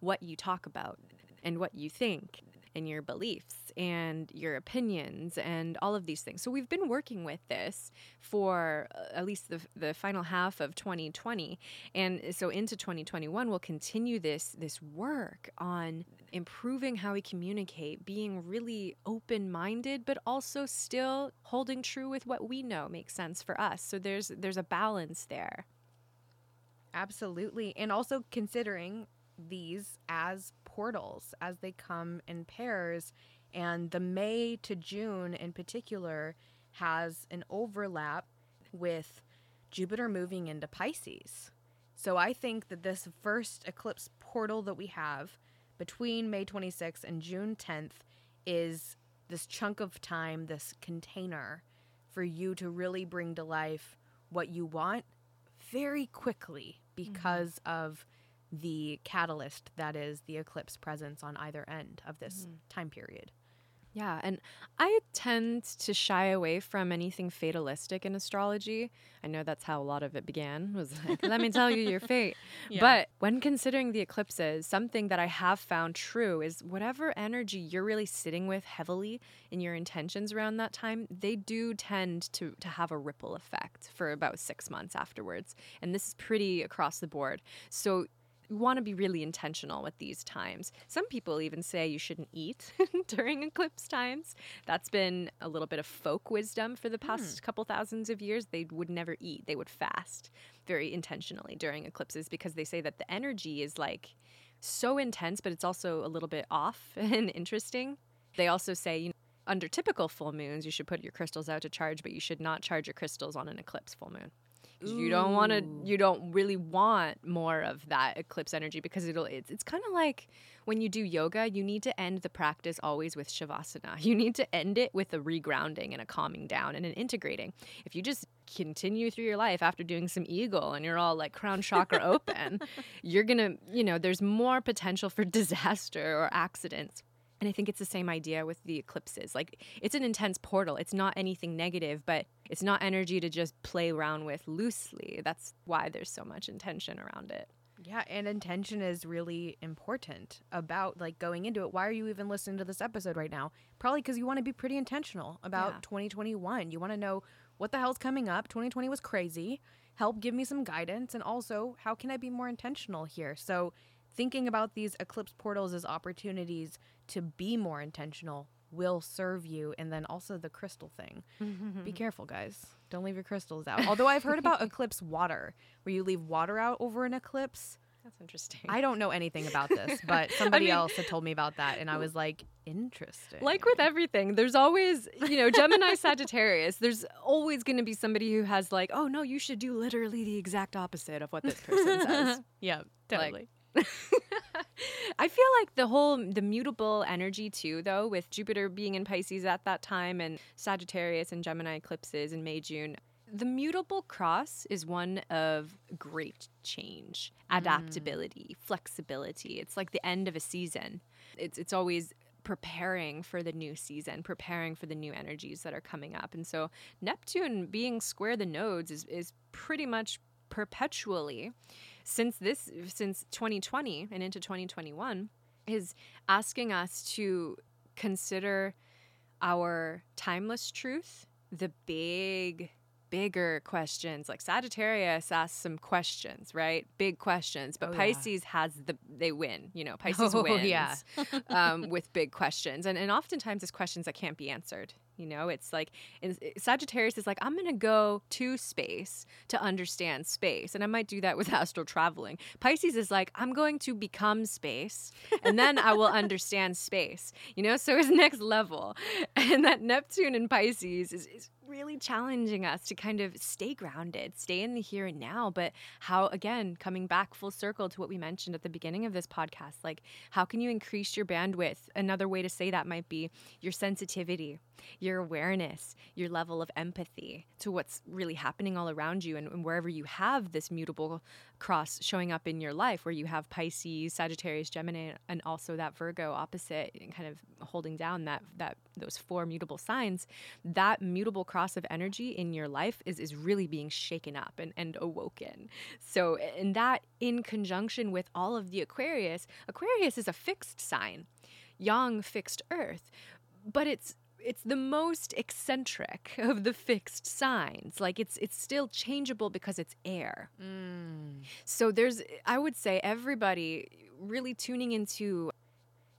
what you talk about and what you think and your beliefs and your opinions and all of these things. So we've been working with this for uh, at least the, the final half of 2020 and so into 2021 we'll continue this this work on improving how we communicate, being really open-minded but also still holding true with what we know makes sense for us. So there's there's a balance there. Absolutely. And also considering these as portals as they come in pairs and the May to June in particular has an overlap with Jupiter moving into Pisces. So I think that this first eclipse portal that we have between May 26th and June 10th is this chunk of time, this container for you to really bring to life what you want very quickly mm-hmm. because mm-hmm. of the catalyst that is the eclipse presence on either end of this mm-hmm. time period. Yeah, and I tend to shy away from anything fatalistic in astrology. I know that's how a lot of it began. Was <laughs> like, let me tell you your fate. <laughs> Yeah. But when considering the eclipses, something that I have found true is whatever energy you're really sitting with heavily in your intentions around that time, they do tend to to have a ripple effect for about 6 months afterwards. And this is pretty across the board. So you want to be really intentional with these times. Some people even say you shouldn't eat <laughs> during eclipse times. That's been a little bit of folk wisdom for the past hmm. couple thousands of years. They would never eat, they would fast very intentionally during eclipses because they say that the energy is like so intense, but it's also a little bit off <laughs> and interesting. They also say, you know, under typical full moons, you should put your crystals out to charge, but you should not charge your crystals on an eclipse full moon you don't want to you don't really want more of that eclipse energy because it'll it's, it's kind of like when you do yoga you need to end the practice always with shavasana <laughs> you need to end it with a regrounding and a calming down and an integrating if you just continue through your life after doing some eagle and you're all like crown chakra <laughs> open you're gonna you know there's more potential for <laughs> disaster or accidents and I think it's the same idea with the eclipses. Like it's an intense portal. It's not anything negative, but it's not energy to just play around with loosely. That's why there's so much intention around it. Yeah, and intention is really important about like going into it. Why are you even listening to this episode right now? Probably because you want to be pretty intentional about yeah. 2021. You want to know what the hell's coming up. 2020 was crazy. Help give me some guidance and also how can I be more intentional here? So thinking about these eclipse portals as opportunities to be more intentional will serve you and then also the crystal thing be mm-hmm. careful guys don't leave your crystals out although i've heard about <laughs> eclipse water where you leave water out over an eclipse that's interesting. I don't know anything about this, <laughs> but somebody I mean, else had told me about that, and I was like, interesting. Like with everything, there's always, you know, Gemini <laughs> Sagittarius, there's always going to be somebody who has, like, oh, no, you should do literally the exact opposite of what this person says. yeah, totally. Like, <laughs> I feel like the whole the mutable energy too, though, with Jupiter being in Pisces at that time and Sagittarius and Gemini eclipses in May, June. The mutable cross is one of great change, mm. adaptability, mm. flexibility. It's like the end of a season. It's it's always preparing for the new season, preparing for the new energies that are coming up. And so Neptune being square the nodes is is pretty much perpetually since this since 2020 and into 2021 is asking us to consider our timeless truth, the big bigger questions. Like Sagittarius asks some questions, right? Big questions. But Oh, yeah. Pisces has the they win. You know, Pisces <laughs> Oh, wins yeah. um, with big questions, and and oftentimes it's questions that can't be answered. You know, it's like eh, Sagittarius is like, I'm going to go to space to understand space. And I might do that <laughs> with astral traveling. Pisces is like, I'm going to become space and then I will understand space. You know, so it's next level. <laughs> And that Neptune in Pisces is, is really challenging us to kind of stay grounded, stay in the here and now. But how, again, coming back full circle to what we mentioned at the beginning of this podcast, like how can you increase your bandwidth? Another way to say that might be your sensitivity, your awareness, your level of empathy to what's really happening all around you. And, and wherever you have this mutable cross showing up in your life, where you have Pisces, Sagittarius, Gemini, and also that Virgo opposite, and kind of holding down that that those four mutable signs, that mutable cross of energy in your life is is really being shaken up and, and awoken. So and that in conjunction with all of the Aquarius, Aquarius is a fixed sign, yang fixed earth, but it's it's the most eccentric <laughs> of the fixed signs. Like it's it's still changeable because it's air. Mm. So there's I would say everybody really tuning into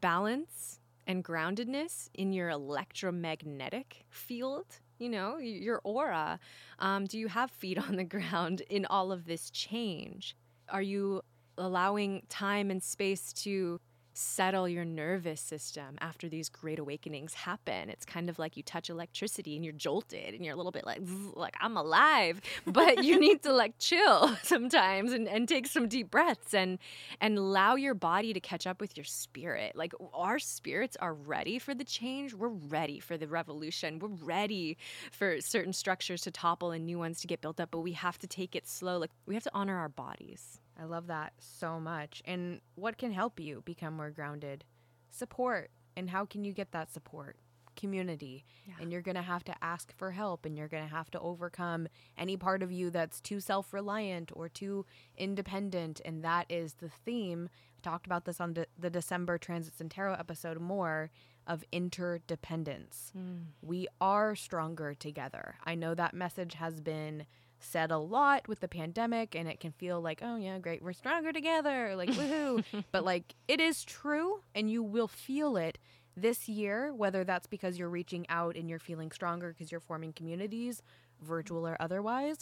balance and groundedness in your electromagnetic field, you know, your aura. Um, do you have feet <laughs> on the ground in all of this change? Are you allowing time and space to settle your nervous system after these great awakenings happen. It's kind of like you touch electricity and you're jolted and you're a little bit like, like I'm alive, but you need to like <laughs> chill <laughs> sometimes and, and take some deep breaths and and allow your body to catch up with your spirit. Like our spirits are ready for the change. We're ready for the revolution. We're ready for certain structures to topple and new ones to get built up, but we have to take it slow. Like we have to honor our bodies. I love that so much. And what can help you become more grounded? Support. And how can you get that support? Community. Yeah. And you're going to have to ask for help and you're going to have to overcome any part of you that's too self reliant or too independent. And that is the theme. I talked about this on de- the December Transits and Tarot episode more of interdependence. Mm. We are stronger together. I know that message has been said a lot with the pandemic and it can feel like, oh yeah, great, we're stronger together, like woohoo. <laughs> but like it is true and you will feel it this year, whether that's because you're reaching out and you're feeling stronger because you're forming communities, virtual or otherwise,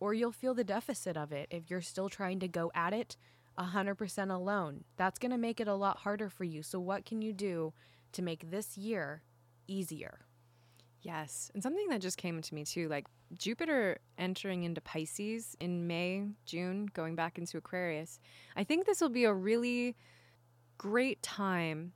or you'll feel the deficit of it if you're still trying to go at it 100% alone. That's going to make it a lot harder for you. So, what can you do to make this year easier? Yes. And something that just came to me too, like Jupiter entering into Pisces in May, June, going back into Aquarius. I think this will be a really great time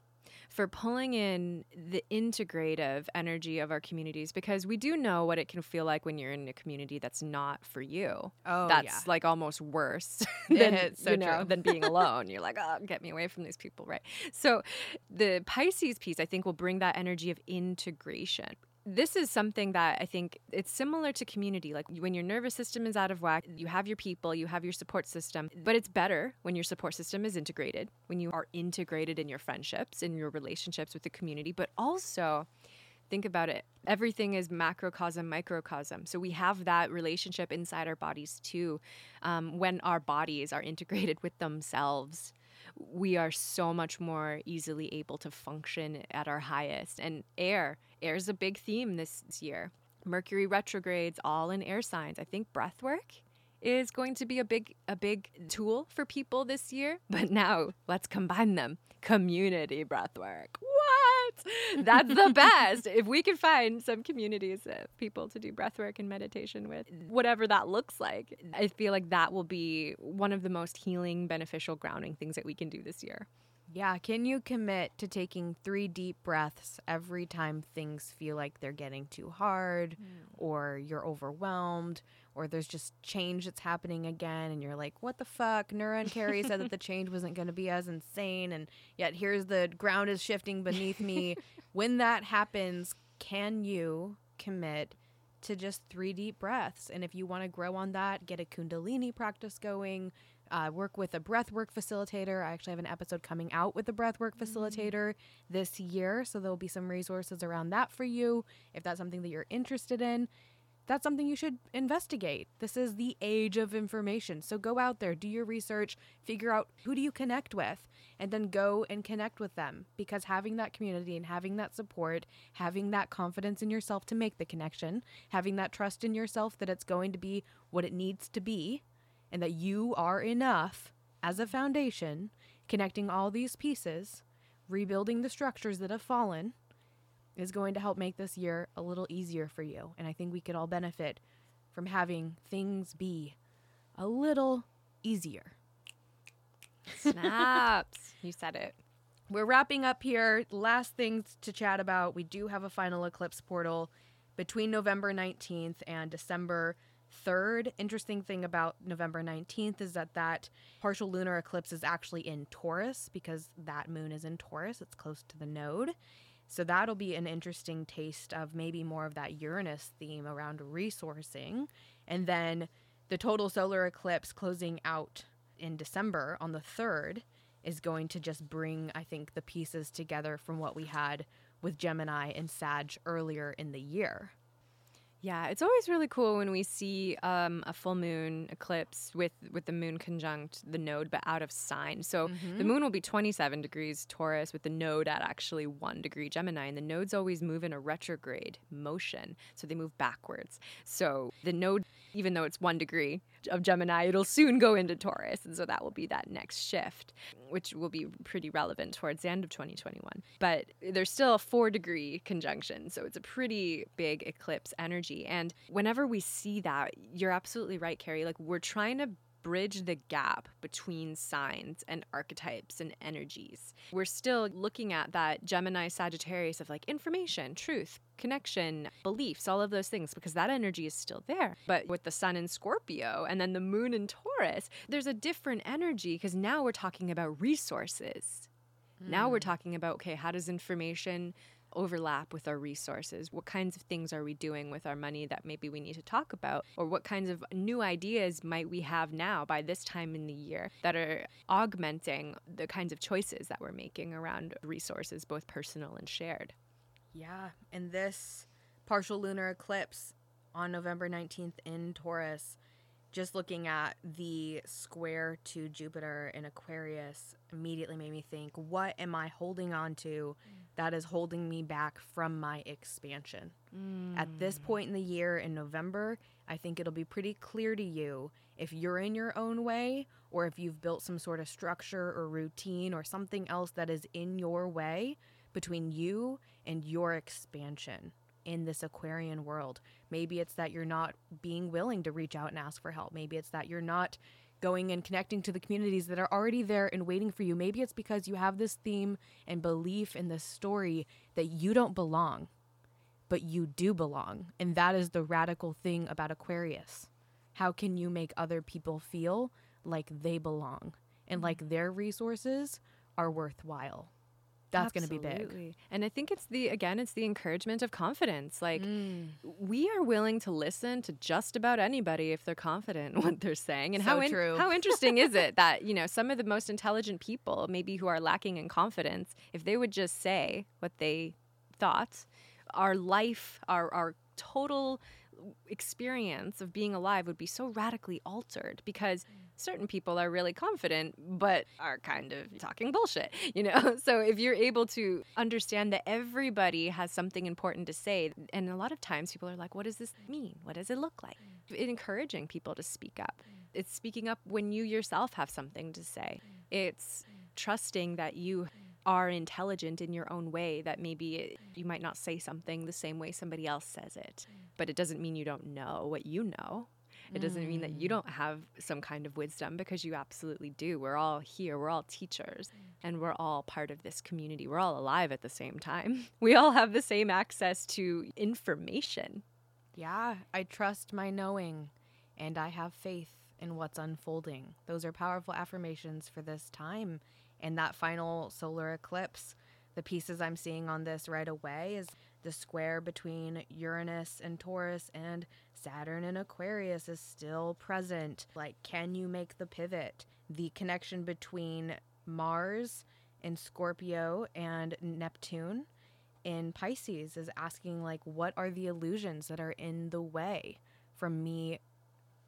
for pulling in the integrative energy of our communities because we do know what it can feel like when you're in a community that's not for you. Oh, that's like almost worse <laughs> than so you know than being <laughs> alone. You're like, oh, get me away from these people, right? So, the Pisces piece, I think, will bring that energy of integration. This is something that I think it's similar to community. Like when your nervous system is out of whack, you have your people, you have your support system, but it's better when your support system is integrated, when you are integrated in your friendships, in your relationships with the community, but also think about it everything is macrocosm microcosm so we have that relationship inside our bodies too um, when our bodies are integrated with themselves we are so much more easily able to function at our highest and air air is a big theme this year. Mercury retrogrades all in air signs. I think breath work is going to be a big a big tool for people this year <laughs> but now let's combine them. Community breath work what? That's the <laughs> best. If we can find some communities of people to do breath work and meditation with whatever that looks like i feel like that will be one of the most healing beneficial grounding things that we can do this year Yeah, can you commit to taking three deep breaths every time things feel like they're getting too hard hmm. or you're overwhelmed or there's just change that's happening again and you're like, what the fuck? Nura and Carrie said that the <laughs> change wasn't going to be as insane and yet here's the ground is shifting beneath me. <laughs> when that happens, can you commit to just three deep breaths? And if you want to grow on that, get a Kundalini practice going uh, work with a breathwork facilitator. I actually have an episode coming out with a breathwork facilitator this year, so there'll be some resources around that for you if that's something that you're interested in. that's something you should investigate. This is the age of information. So go out there, do your research, figure out who do you connect with, and then go and connect with them because having that community and having that support, having that confidence in yourself to make the connection, having that trust in yourself that it's going to be what it needs to be and that you are enough as a foundation, connecting all these pieces, rebuilding the structures that have fallen is going to help make this year a little easier for you. And I think we could all benefit from having things be a little easier. Snaps. <laughs> you said it. We're wrapping up here. Last things to chat about. We do have a final eclipse portal between November 19th and December 3rd. Interesting thing about November 19th is that that partial lunar eclipse is actually in Taurus because that moon is in Taurus. It's close to the node. So that'll be an interesting taste of maybe more of that Uranus theme around resourcing. And then the total solar eclipse closing out in December on the 3rd is going to just bring, I think, the pieces together from what we had with Gemini and Sag earlier in the year. Yeah, it's always really cool when we see um, a full moon eclipse with with the moon conjunct the node, but out of sign. So mm-hmm. the moon will be 27 degrees Taurus with the node at actually one degree Gemini, and the nodes always move in a retrograde motion, so they move backwards. So the node, even though it's one degree of Gemini, it'll soon go into Taurus, and so that will be that next shift, which will be pretty relevant towards the end of 2021. But there's still a four degree conjunction, so it's a pretty big eclipse energy. And whenever we see that, you're absolutely right, Carrie. Like we're trying to bridge the gap between signs and archetypes and energies. We're still looking at that Gemini Sagittarius of like information, truth, connection, beliefs, all of those things, because that energy is still there. But with the sun in Scorpio and then the moon in Taurus, there's a different energy because now we're talking about resources. Mm. Now we're hmm. talking about, okay, how does information overlap with our resources? What kinds of things are we doing with our money that maybe we need to talk about? Or what kinds of new ideas might we have now by this time in the year that are augmenting the kinds of choices that we're making around resources, both personal and shared? Yeah. And this partial lunar eclipse on November 19th in Taurus just looking at the square to Jupiter in Aquarius immediately made me think, what am I holding on to that is holding me back from my expansion? Mm. At this mm. point in the year in November, I think it'll be pretty clear to you if you're in your own way or if you've built some sort of structure or routine or something else that is in your way between you and your expansion in this Aquarian world. Maybe it's that you're not being willing to reach out and ask for help. Maybe it's that you're not going and connecting to the communities that are already there and waiting for you. Maybe it's because you have this theme and belief in this story that you don't belong, but you do belong. And that is the radical thing about Aquarius. How can you make other people feel like they belong and like mm-hmm. their resources are worthwhile? That's going to be big. And I think it's the again it's the encouragement of confidence. Like mm. we are willing to listen to just about anybody if they're confident in <laughs> what they're saying. And so how in, how <laughs> interesting is it that, you know, some of the most intelligent people maybe who are lacking in confidence, if they would just say what they thought, our life, our our total experience of being alive would be so radically altered because certain people are really confident but are kind of talking bullshit <laughs> you know? So if you're able to understand that everybody has something important to say and a lot of times people are like what does this mean? What does it look like? Encouraging people to speak up. It's speaking up when you yourself have something to say. It's trusting that you are intelligent in your own way that maybe you might not say something the same way somebody else says it but it doesn't mean you don't know what you know it doesn't mean that you mm. don't have some kind of wisdom because you absolutely do. We're all here, we're all teachers, and we're all part of this community. We're all alive at the same time. <laughs> We all have the same access to information. Yeah, I trust my knowing and I have faith in what's unfolding. Those are powerful affirmations for this time. And that final solar eclipse, the pieces I'm seeing on this right away is the square between Uranus and Taurus and Saturn and Aquarius is still present. Like, can you make the pivot? The connection between Mars and Scorpio and Neptune in Pisces is asking like what are the illusions that are in the way from me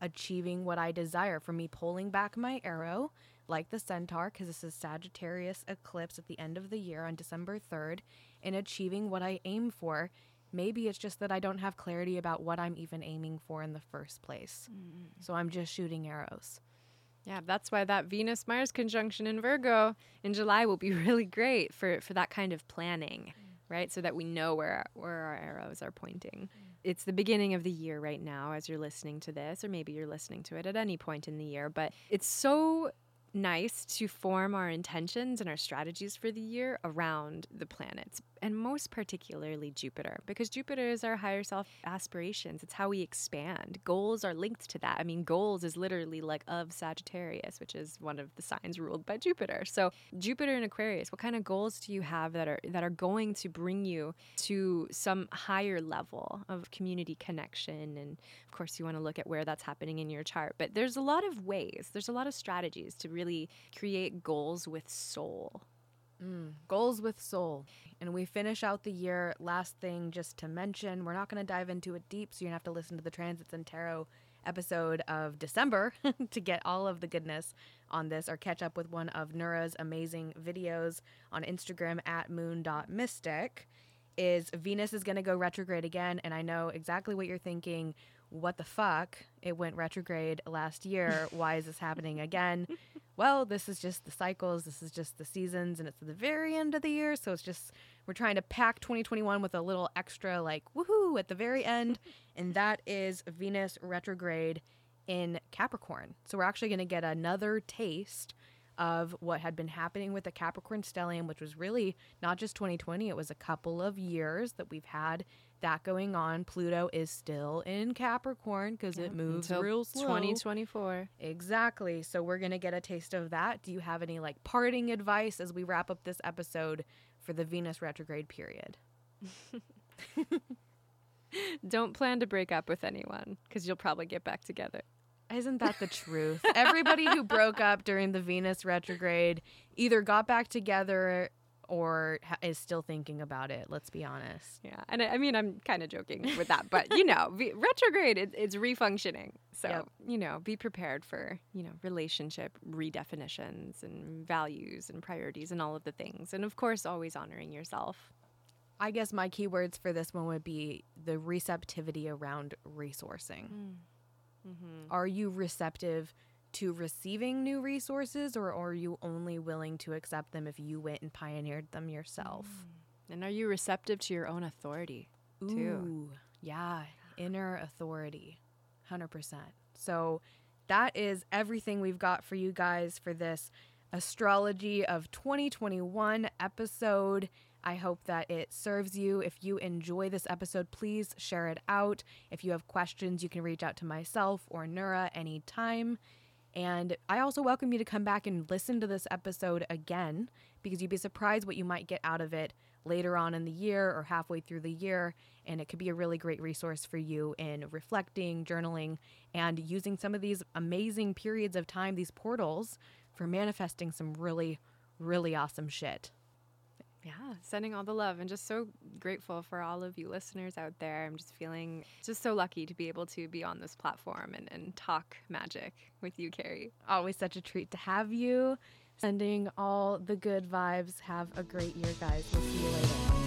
achieving what I desire, from me pulling back my arrow like the centaur because this is Sagittarius eclipse at the end of the year on December 3rd in achieving what I aim for. Maybe it's just that I don't have clarity about what I'm even aiming for in the first place. Mm. So I'm just shooting arrows. Yeah, that's why that Venus Mars conjunction in Virgo in July will be <laughs> really great for, for that kind of planning, right? So that we know where, where our arrows are pointing. It's the beginning of the year right now as you're listening to this, or maybe you're listening to it at any point in the year, but it's so nice to form our intentions and our strategies for the year around the planets and most particularly Jupiter, because Jupiter is our higher self aspirations. It's how we expand. Goals are linked to that. I mean, goals is literally like of Sagittarius, which is one of the signs ruled by Jupiter. So, Jupiter in Aquarius, what kind of goals do you have that are that are going to bring you to some higher level of community connection? And of course, you want to look at where that's happening in your chart. But there's a lot of ways, there's a lot of strategies to really create goals with soul. Mm, goals with soul. And we finish out the year. Last thing just to mention, we're not going to dive into it deep, so you're going to have to listen to the Transits and Tarot episode of December <laughs> to get all of the goodness on this or catch up with one of Nura's amazing videos on Instagram at moon.mystic is Venus is going to go retrograde again and I know exactly what you're thinking what the fuck? It went retrograde last year. Why is this happening again? <laughs> well, this is just the cycles. This is just the seasons, and it's the very end of the year. So it's just, we're trying to pack 2021 with a little extra, like, woohoo, at the very end. <laughs> and that is Venus retrograde in Capricorn. So we're actually going to get another taste of what had been happening with the Capricorn stellium, which was really not just 2020, it was a couple of years that we've had that going on. Pluto is still in Capricorn because yeah, it moves real slow. 2024. Exactly. So we're going to get a taste of that. Do you have any like parting advice as we wrap up this episode for the Venus retrograde period? <laughs> Don't plan to break up with anyone because you'll probably get back together. Isn't that the <laughs> truth? Everybody who broke up during the Venus retrograde either got back together or ha- is still thinking about it. Let's be honest. Yeah, and I, I mean, I'm kind of joking with that, but you know, v- <laughs> retrograde it, it's refunctioning. So yep. you know, be prepared for you know relationship redefinitions and values and priorities and all of the things, and of course, always honoring yourself. I guess my keywords for this one would be the receptivity around resourcing. Mm. Mm-hmm. Are you receptive? To receiving new resources or are you only willing to accept them if you went and pioneered them yourself? Mm. And are you receptive to your own authority too? Ooh, yeah, inner authority. 100%. So that is everything we've got for you guys for this astrology of 2021 episode. I hope that it serves you. If you enjoy this episode, please share it out. If you have questions, you can reach out to myself or Nura anytime. And I also welcome you to come back and listen to this episode again because you'd be surprised what you might get out of it later on in the year or halfway through the year. And it could be a really great resource for you in reflecting, journaling, and using some of these amazing periods of time, these portals, for manifesting some really, really awesome shit yeah, sending all the love and just so grateful for all of you listeners out there. I'm just feeling just so lucky to be able to be on this platform and, and talk magic with you, Carrie. Always such a treat to have you. Sending all the good vibes. Have a great year, guys. We'll see you later.